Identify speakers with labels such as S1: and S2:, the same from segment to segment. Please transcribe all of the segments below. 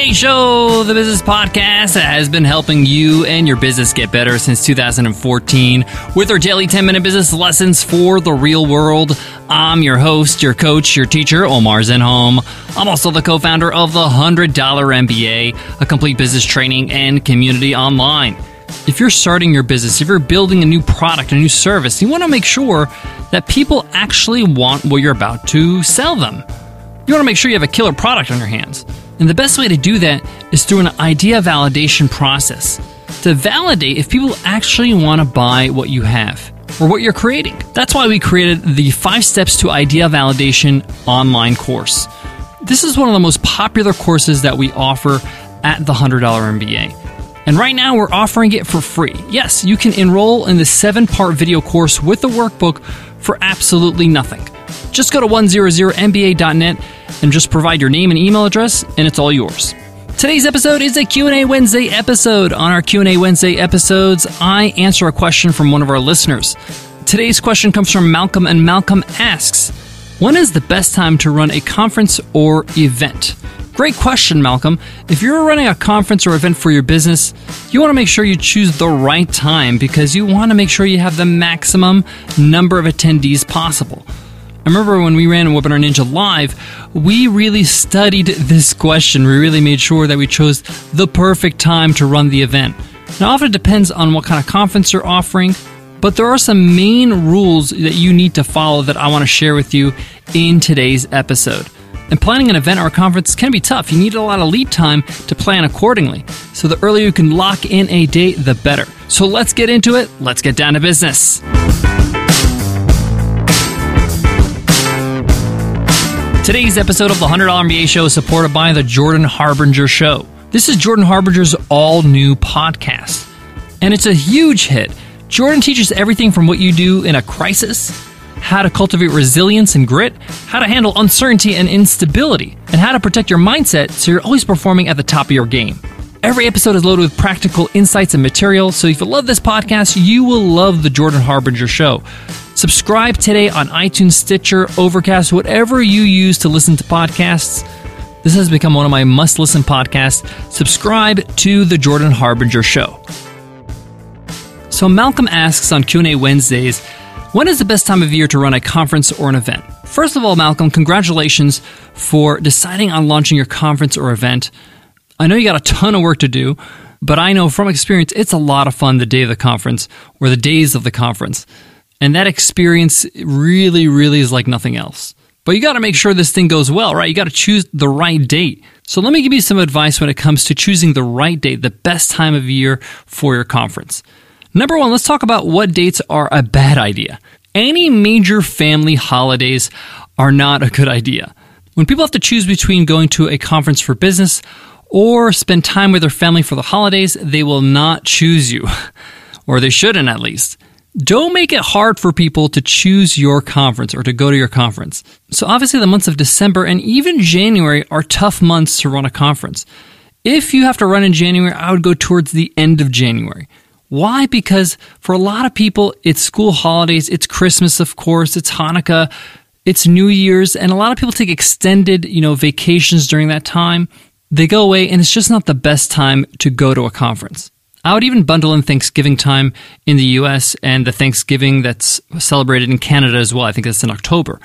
S1: MBA Show, the business podcast that has been helping you and your business get better since 2014 with our daily 10 minute business lessons for the real world. I'm your host, your coach, your teacher, Omar Zenhom. I'm also the co founder of the $100 MBA, a complete business training and community online. If you're starting your business, if you're building a new product, a new service, you want to make sure that people actually want what you're about to sell them. You want to make sure you have a killer product on your hands. And the best way to do that is through an idea validation process to validate if people actually want to buy what you have or what you're creating. That's why we created the Five Steps to Idea Validation online course. This is one of the most popular courses that we offer at the $100 MBA. And right now we're offering it for free. Yes, you can enroll in the seven part video course with the workbook for absolutely nothing. Just go to 100mba.net and just provide your name and email address and it's all yours. Today's episode is a Q&A Wednesday episode. On our Q&A Wednesday episodes, I answer a question from one of our listeners. Today's question comes from Malcolm and Malcolm asks, "When is the best time to run a conference or event?" Great question, Malcolm. If you're running a conference or event for your business, you want to make sure you choose the right time because you want to make sure you have the maximum number of attendees possible. I remember when we ran Webinar Ninja Live, we really studied this question. We really made sure that we chose the perfect time to run the event. Now, often it depends on what kind of conference you're offering, but there are some main rules that you need to follow that I want to share with you in today's episode. And planning an event or a conference can be tough. You need a lot of lead time to plan accordingly. So the earlier you can lock in a date, the better. So let's get into it. Let's get down to business. Today's episode of the $100 MBA Show is supported by the Jordan Harbinger Show. This is Jordan Harbinger's all new podcast, and it's a huge hit. Jordan teaches everything from what you do in a crisis, how to cultivate resilience and grit, how to handle uncertainty and instability, and how to protect your mindset so you're always performing at the top of your game. Every episode is loaded with practical insights and material, so if you love this podcast, you will love the Jordan Harbinger Show. Subscribe today on iTunes, Stitcher, Overcast, whatever you use to listen to podcasts. This has become one of my must listen podcasts. Subscribe to the Jordan Harbinger Show. So Malcolm asks on Q&A Wednesdays, when is the best time of year to run a conference or an event? First of all, Malcolm, congratulations for deciding on launching your conference or event. I know you got a ton of work to do, but I know from experience it's a lot of fun the day of the conference or the days of the conference. And that experience really, really is like nothing else. But you got to make sure this thing goes well, right? You got to choose the right date. So let me give you some advice when it comes to choosing the right date, the best time of year for your conference. Number one, let's talk about what dates are a bad idea. Any major family holidays are not a good idea. When people have to choose between going to a conference for business or spend time with their family for the holidays, they will not choose you. or they shouldn't at least. Don't make it hard for people to choose your conference or to go to your conference. So, obviously, the months of December and even January are tough months to run a conference. If you have to run in January, I would go towards the end of January. Why? Because for a lot of people, it's school holidays, it's Christmas, of course, it's Hanukkah, it's New Year's, and a lot of people take extended, you know, vacations during that time. They go away, and it's just not the best time to go to a conference. I would even bundle in Thanksgiving time in the US and the Thanksgiving that's celebrated in Canada as well. I think that's in October.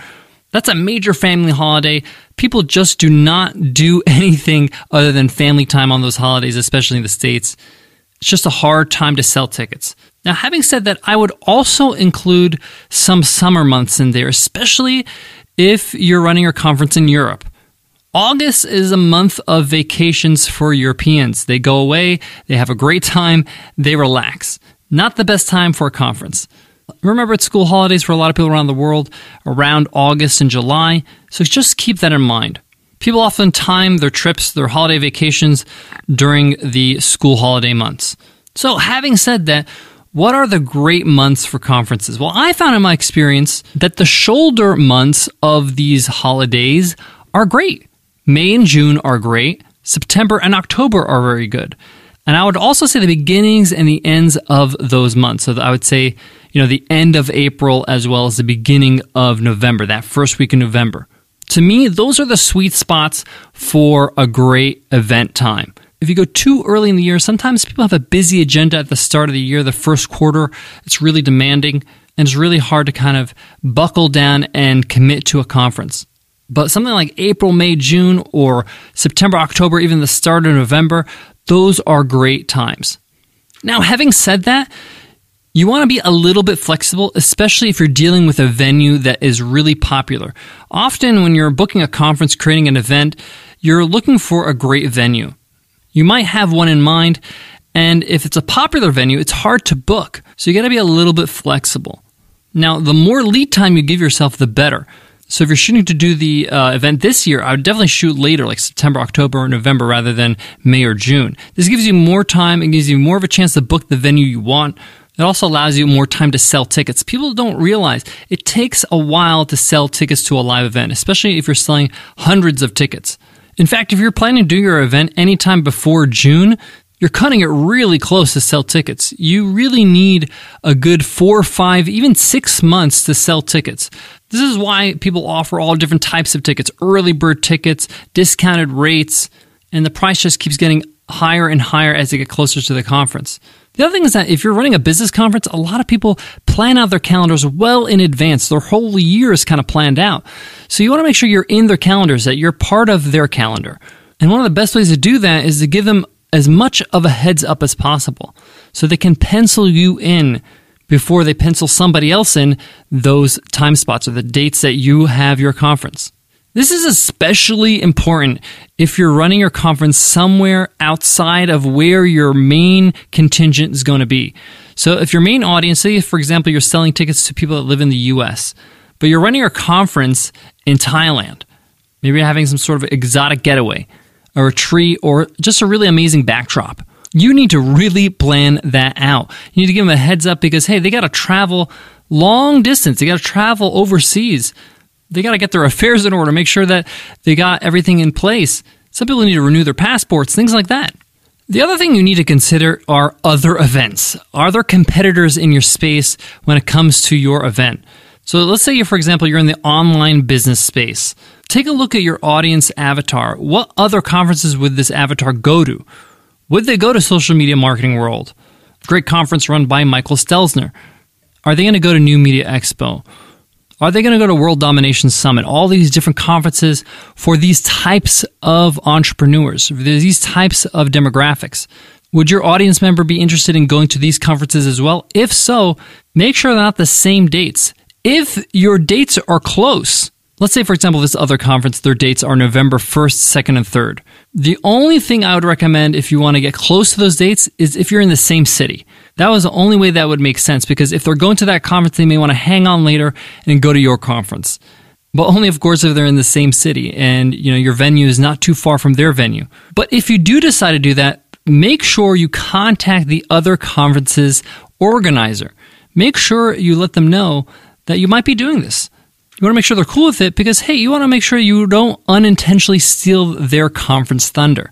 S1: That's a major family holiday. People just do not do anything other than family time on those holidays, especially in the States. It's just a hard time to sell tickets. Now, having said that, I would also include some summer months in there, especially if you're running your conference in Europe. August is a month of vacations for Europeans. They go away, they have a great time, they relax. Not the best time for a conference. Remember, it's school holidays for a lot of people around the world around August and July, so just keep that in mind. People often time their trips, their holiday vacations during the school holiday months. So, having said that, what are the great months for conferences? Well, I found in my experience that the shoulder months of these holidays are great. May and June are great. September and October are very good. And I would also say the beginnings and the ends of those months. So I would say, you know, the end of April as well as the beginning of November, that first week in November. To me, those are the sweet spots for a great event time. If you go too early in the year, sometimes people have a busy agenda at the start of the year, the first quarter. It's really demanding and it's really hard to kind of buckle down and commit to a conference. But something like April, May, June, or September, October, even the start of November, those are great times. Now, having said that, you want to be a little bit flexible, especially if you're dealing with a venue that is really popular. Often, when you're booking a conference, creating an event, you're looking for a great venue. You might have one in mind, and if it's a popular venue, it's hard to book. So you got to be a little bit flexible. Now, the more lead time you give yourself, the better. So if you're shooting to do the uh, event this year, I would definitely shoot later, like September, October, or November, rather than May or June. This gives you more time. It gives you more of a chance to book the venue you want it also allows you more time to sell tickets. People don't realize it takes a while to sell tickets to a live event, especially if you're selling hundreds of tickets. In fact, if you're planning to do your event anytime before June, you're cutting it really close to sell tickets. You really need a good four, five, even six months to sell tickets. This is why people offer all different types of tickets early bird tickets, discounted rates, and the price just keeps getting higher and higher as they get closer to the conference. The other thing is that if you're running a business conference, a lot of people plan out their calendars well in advance. Their whole year is kind of planned out. So you want to make sure you're in their calendars, that you're part of their calendar. And one of the best ways to do that is to give them as much of a heads up as possible so they can pencil you in before they pencil somebody else in those time spots or the dates that you have your conference. This is especially important if you're running your conference somewhere outside of where your main contingent is going to be. So, if your main audience, say, for example, you're selling tickets to people that live in the US, but you're running your conference in Thailand, maybe you're having some sort of exotic getaway, a retreat, or just a really amazing backdrop. You need to really plan that out. You need to give them a heads up because, hey, they got to travel long distance, they got to travel overseas they got to get their affairs in order, make sure that they got everything in place. Some people need to renew their passports, things like that. The other thing you need to consider are other events. Are there competitors in your space when it comes to your event? So let's say, you, for example, you're in the online business space. Take a look at your audience avatar. What other conferences would this avatar go to? Would they go to Social Media Marketing World? Great conference run by Michael Stelzner. Are they going to go to New Media Expo? Are they going to go to World Domination Summit? All these different conferences for these types of entrepreneurs, these types of demographics. Would your audience member be interested in going to these conferences as well? If so, make sure they're not the same dates. If your dates are close, let's say, for example, this other conference, their dates are November 1st, 2nd, and 3rd. The only thing I would recommend if you want to get close to those dates is if you're in the same city. That was the only way that would make sense because if they're going to that conference, they may want to hang on later and go to your conference. But only, of course, if they're in the same city and you know your venue is not too far from their venue. But if you do decide to do that, make sure you contact the other conference's organizer. Make sure you let them know that you might be doing this. You want to make sure they're cool with it because, hey, you want to make sure you don't unintentionally steal their conference thunder.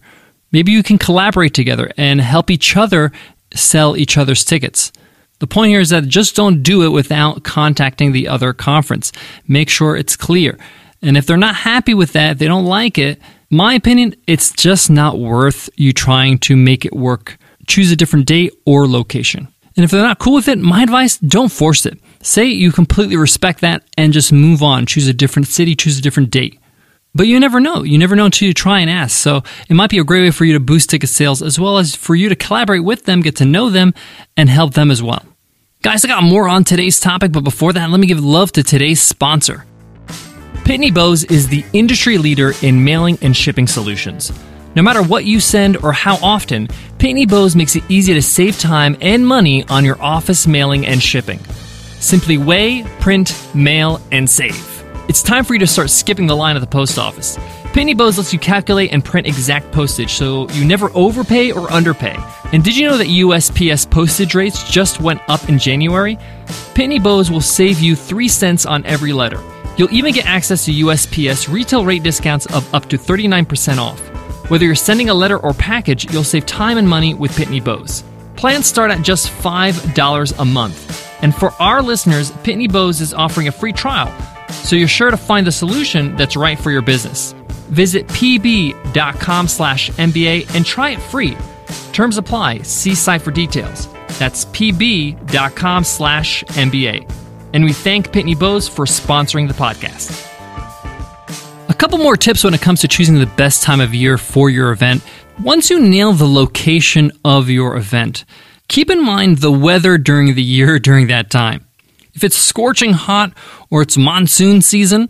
S1: Maybe you can collaborate together and help each other sell each other's tickets. The point here is that just don't do it without contacting the other conference. Make sure it's clear. And if they're not happy with that, they don't like it, my opinion, it's just not worth you trying to make it work. Choose a different date or location. And if they're not cool with it, my advice, don't force it. Say you completely respect that and just move on. Choose a different city, choose a different date. But you never know. You never know until you try and ask. So it might be a great way for you to boost ticket sales as well as for you to collaborate with them, get to know them, and help them as well. Guys, I got more on today's topic, but before that, let me give love to today's sponsor. Pitney Bowes is the industry leader in mailing and shipping solutions. No matter what you send or how often, Pitney Bowes makes it easy to save time and money on your office mailing and shipping. Simply weigh, print, mail, and save. It's time for you to start skipping the line at the post office. Pitney Bowes lets you calculate and print exact postage so you never overpay or underpay. And did you know that USPS postage rates just went up in January? Pitney Bowes will save you 3 cents on every letter. You'll even get access to USPS retail rate discounts of up to 39% off. Whether you're sending a letter or package, you'll save time and money with Pitney Bowes. Plans start at just $5 a month. And for our listeners, Pitney Bowes is offering a free trial so you're sure to find the solution that's right for your business. Visit pb.com slash MBA and try it free. Terms apply. See site for details. That's pb.com slash MBA. And we thank Pitney Bowes for sponsoring the podcast. A couple more tips when it comes to choosing the best time of year for your event. Once you nail the location of your event, keep in mind the weather during the year during that time. If it's scorching hot or it's monsoon season,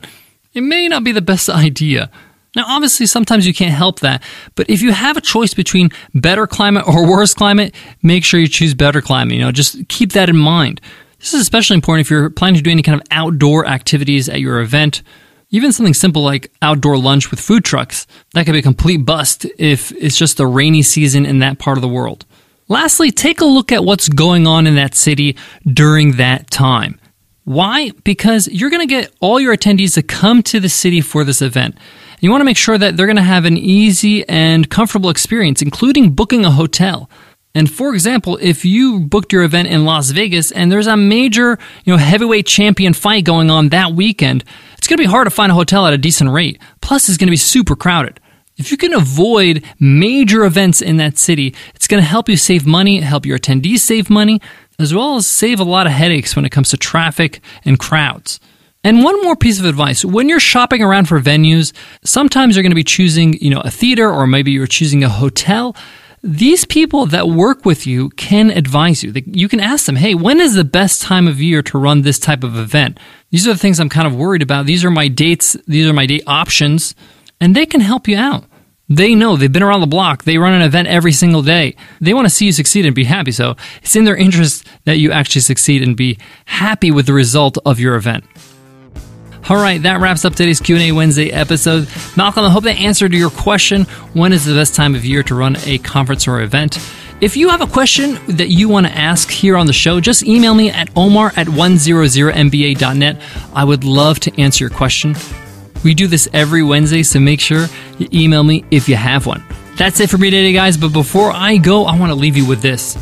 S1: it may not be the best idea. Now, obviously, sometimes you can't help that, but if you have a choice between better climate or worse climate, make sure you choose better climate. You know, just keep that in mind. This is especially important if you're planning to do any kind of outdoor activities at your event. Even something simple like outdoor lunch with food trucks, that could be a complete bust if it's just a rainy season in that part of the world. Lastly, take a look at what's going on in that city during that time. Why? Because you're going to get all your attendees to come to the city for this event. You want to make sure that they're going to have an easy and comfortable experience, including booking a hotel. And for example, if you booked your event in Las Vegas and there's a major, you know, heavyweight champion fight going on that weekend, it's going to be hard to find a hotel at a decent rate. Plus, it's going to be super crowded. If you can avoid major events in that city, it's going to help you save money, help your attendees save money, as well as save a lot of headaches when it comes to traffic and crowds. And one more piece of advice when you're shopping around for venues, sometimes you're going to be choosing, you know, a theater or maybe you're choosing a hotel. These people that work with you can advise you. You can ask them, hey, when is the best time of year to run this type of event? These are the things I'm kind of worried about. These are my dates, these are my date options, and they can help you out. They know they've been around the block. They run an event every single day. They want to see you succeed and be happy. So it's in their interest that you actually succeed and be happy with the result of your event. All right, that wraps up today's Q&A Wednesday episode. Malcolm, I hope that answered your question. When is the best time of year to run a conference or event? If you have a question that you want to ask here on the show, just email me at omar at 100mba.net. I would love to answer your question. We do this every Wednesday, so make sure you email me if you have one. That's it for me today, guys. But before I go, I want to leave you with this.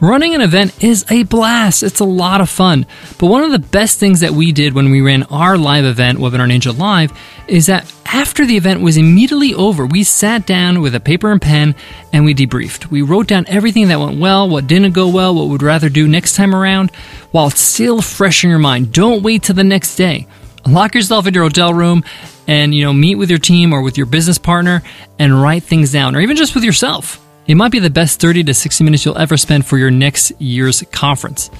S1: Running an event is a blast. It's a lot of fun. But one of the best things that we did when we ran our live event, Webinar Ninja Live, is that after the event was immediately over, we sat down with a paper and pen and we debriefed. We wrote down everything that went well, what didn't go well, what we'd rather do next time around, while still fresh in your mind. Don't wait till the next day lock yourself in your hotel room and you know meet with your team or with your business partner and write things down or even just with yourself. It might be the best 30 to 60 minutes you'll ever spend for your next year's conference.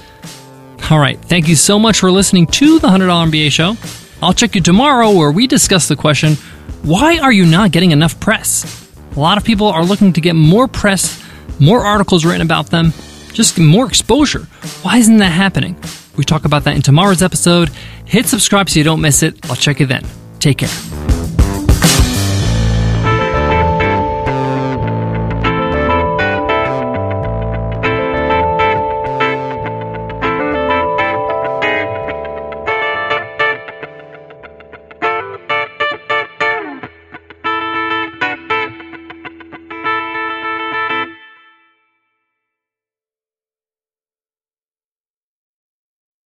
S1: All right. Thank you so much for listening to the $100 mba show. I'll check you tomorrow where we discuss the question why are you not getting enough press? A lot of people are looking to get more press more articles written about them just more exposure. Why isn't that happening we talk about that in tomorrow's episode. Hit subscribe so you don't miss it. I'll check you then. Take care.